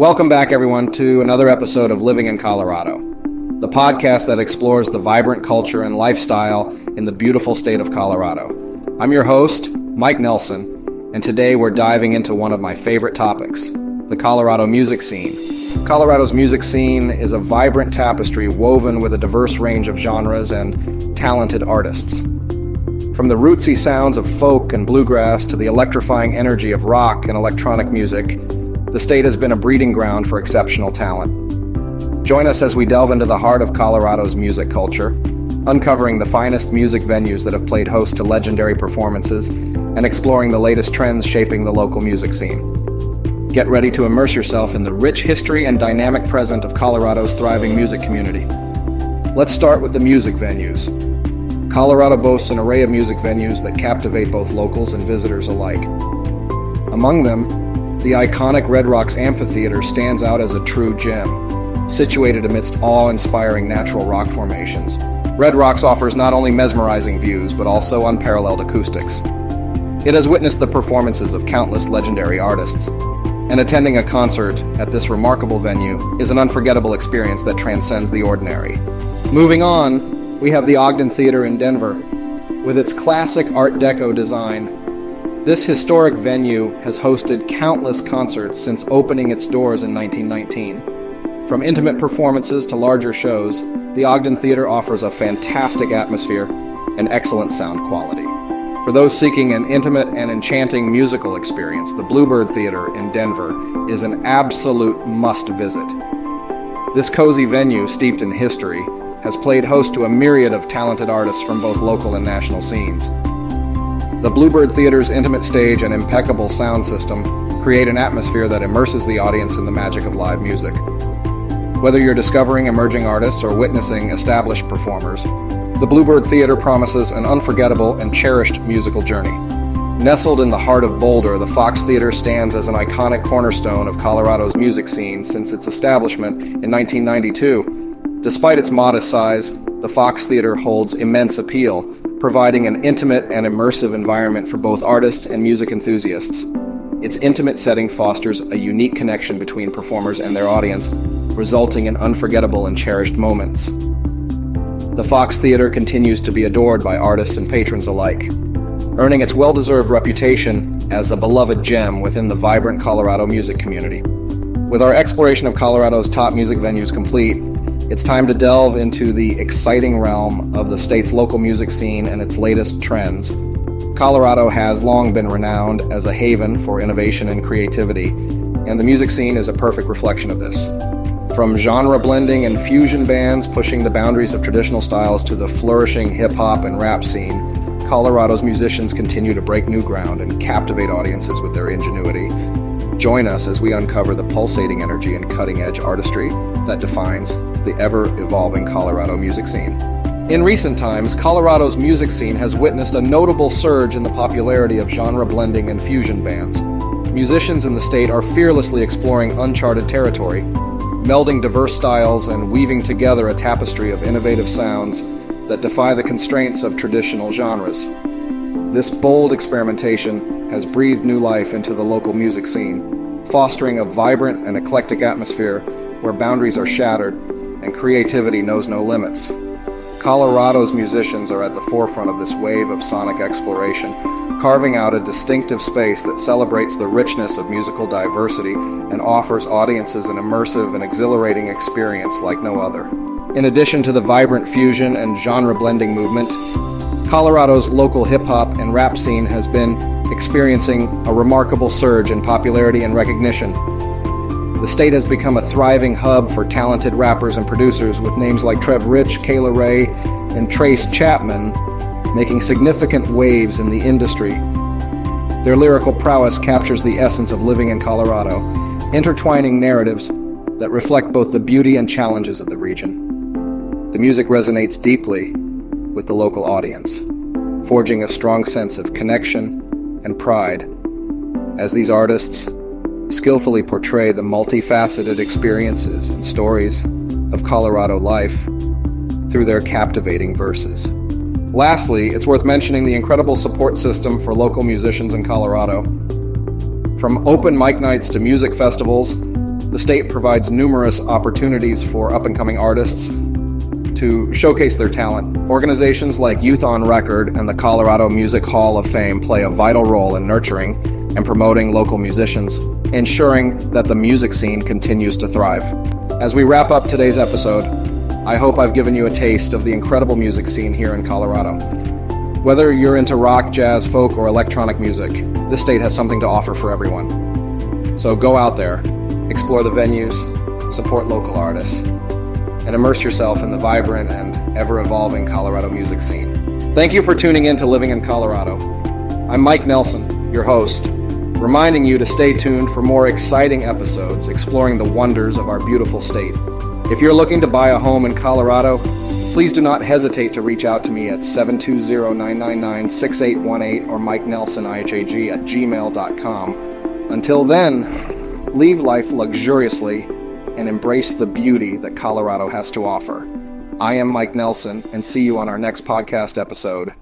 Welcome back, everyone, to another episode of Living in Colorado, the podcast that explores the vibrant culture and lifestyle in the beautiful state of Colorado. I'm your host, Mike Nelson, and today we're diving into one of my favorite topics the Colorado music scene. Colorado's music scene is a vibrant tapestry woven with a diverse range of genres and talented artists. From the rootsy sounds of folk and bluegrass to the electrifying energy of rock and electronic music, the state has been a breeding ground for exceptional talent. Join us as we delve into the heart of Colorado's music culture, uncovering the finest music venues that have played host to legendary performances and exploring the latest trends shaping the local music scene. Get ready to immerse yourself in the rich history and dynamic present of Colorado's thriving music community. Let's start with the music venues. Colorado boasts an array of music venues that captivate both locals and visitors alike. Among them, the iconic Red Rocks Amphitheater stands out as a true gem, situated amidst awe inspiring natural rock formations. Red Rocks offers not only mesmerizing views, but also unparalleled acoustics. It has witnessed the performances of countless legendary artists, and attending a concert at this remarkable venue is an unforgettable experience that transcends the ordinary. Moving on, we have the Ogden Theater in Denver. With its classic Art Deco design, this historic venue has hosted countless concerts since opening its doors in 1919. From intimate performances to larger shows, the Ogden Theater offers a fantastic atmosphere and excellent sound quality. For those seeking an intimate and enchanting musical experience, the Bluebird Theater in Denver is an absolute must visit. This cozy venue, steeped in history, has played host to a myriad of talented artists from both local and national scenes. The Bluebird Theater's intimate stage and impeccable sound system create an atmosphere that immerses the audience in the magic of live music. Whether you're discovering emerging artists or witnessing established performers, the Bluebird Theater promises an unforgettable and cherished musical journey. Nestled in the heart of Boulder, the Fox Theater stands as an iconic cornerstone of Colorado's music scene since its establishment in 1992. Despite its modest size, the Fox Theater holds immense appeal, providing an intimate and immersive environment for both artists and music enthusiasts. Its intimate setting fosters a unique connection between performers and their audience, resulting in unforgettable and cherished moments. The Fox Theater continues to be adored by artists and patrons alike, earning its well deserved reputation as a beloved gem within the vibrant Colorado music community. With our exploration of Colorado's top music venues complete, it's time to delve into the exciting realm of the state's local music scene and its latest trends. Colorado has long been renowned as a haven for innovation and creativity, and the music scene is a perfect reflection of this. From genre blending and fusion bands pushing the boundaries of traditional styles to the flourishing hip hop and rap scene, Colorado's musicians continue to break new ground and captivate audiences with their ingenuity. Join us as we uncover the pulsating energy and cutting edge artistry that defines the ever evolving Colorado music scene. In recent times, Colorado's music scene has witnessed a notable surge in the popularity of genre blending and fusion bands. Musicians in the state are fearlessly exploring uncharted territory, melding diverse styles and weaving together a tapestry of innovative sounds that defy the constraints of traditional genres. This bold experimentation has breathed new life into the local music scene, fostering a vibrant and eclectic atmosphere where boundaries are shattered and creativity knows no limits. Colorado's musicians are at the forefront of this wave of sonic exploration, carving out a distinctive space that celebrates the richness of musical diversity and offers audiences an immersive and exhilarating experience like no other. In addition to the vibrant fusion and genre blending movement, Colorado's local hip hop and rap scene has been experiencing a remarkable surge in popularity and recognition the state has become a thriving hub for talented rappers and producers with names like Trev Rich, Kayla Ray, and Trace Chapman making significant waves in the industry. Their lyrical prowess captures the essence of living in Colorado, intertwining narratives that reflect both the beauty and challenges of the region. The music resonates deeply with the local audience, forging a strong sense of connection and pride as these artists skillfully portray the multifaceted experiences and stories of Colorado life through their captivating verses. Lastly, it's worth mentioning the incredible support system for local musicians in Colorado. From open mic nights to music festivals, The state provides numerous opportunities for up and coming artists to showcase their talent. Organizations like Youth on Record and the Colorado Music Hall of Fame play a vital role in nurturing and promoting local musicians, ensuring that the music scene continues to thrive. As we wrap up today's episode, I hope I've given you a taste of the incredible music scene here in Colorado. Whether you're into rock, jazz, folk, or electronic music, this state has something to offer for everyone. So go out there, explore the venues, support local artists, and immerse yourself in the vibrant and ever evolving Colorado music scene. Thank you for tuning in to Living in Colorado. I'm Mike Nelson, your host, reminding you to stay tuned for more exciting episodes exploring the wonders of our beautiful state. If you're looking to buy a home in Colorado, please do not hesitate to reach out to me at 720-999-6818 or Mike Nelson IHAG at gmail.com. Until then, live life luxuriously and embrace the beauty that Colorado has to offer. I am Mike Nelson, and see you on our next podcast episode.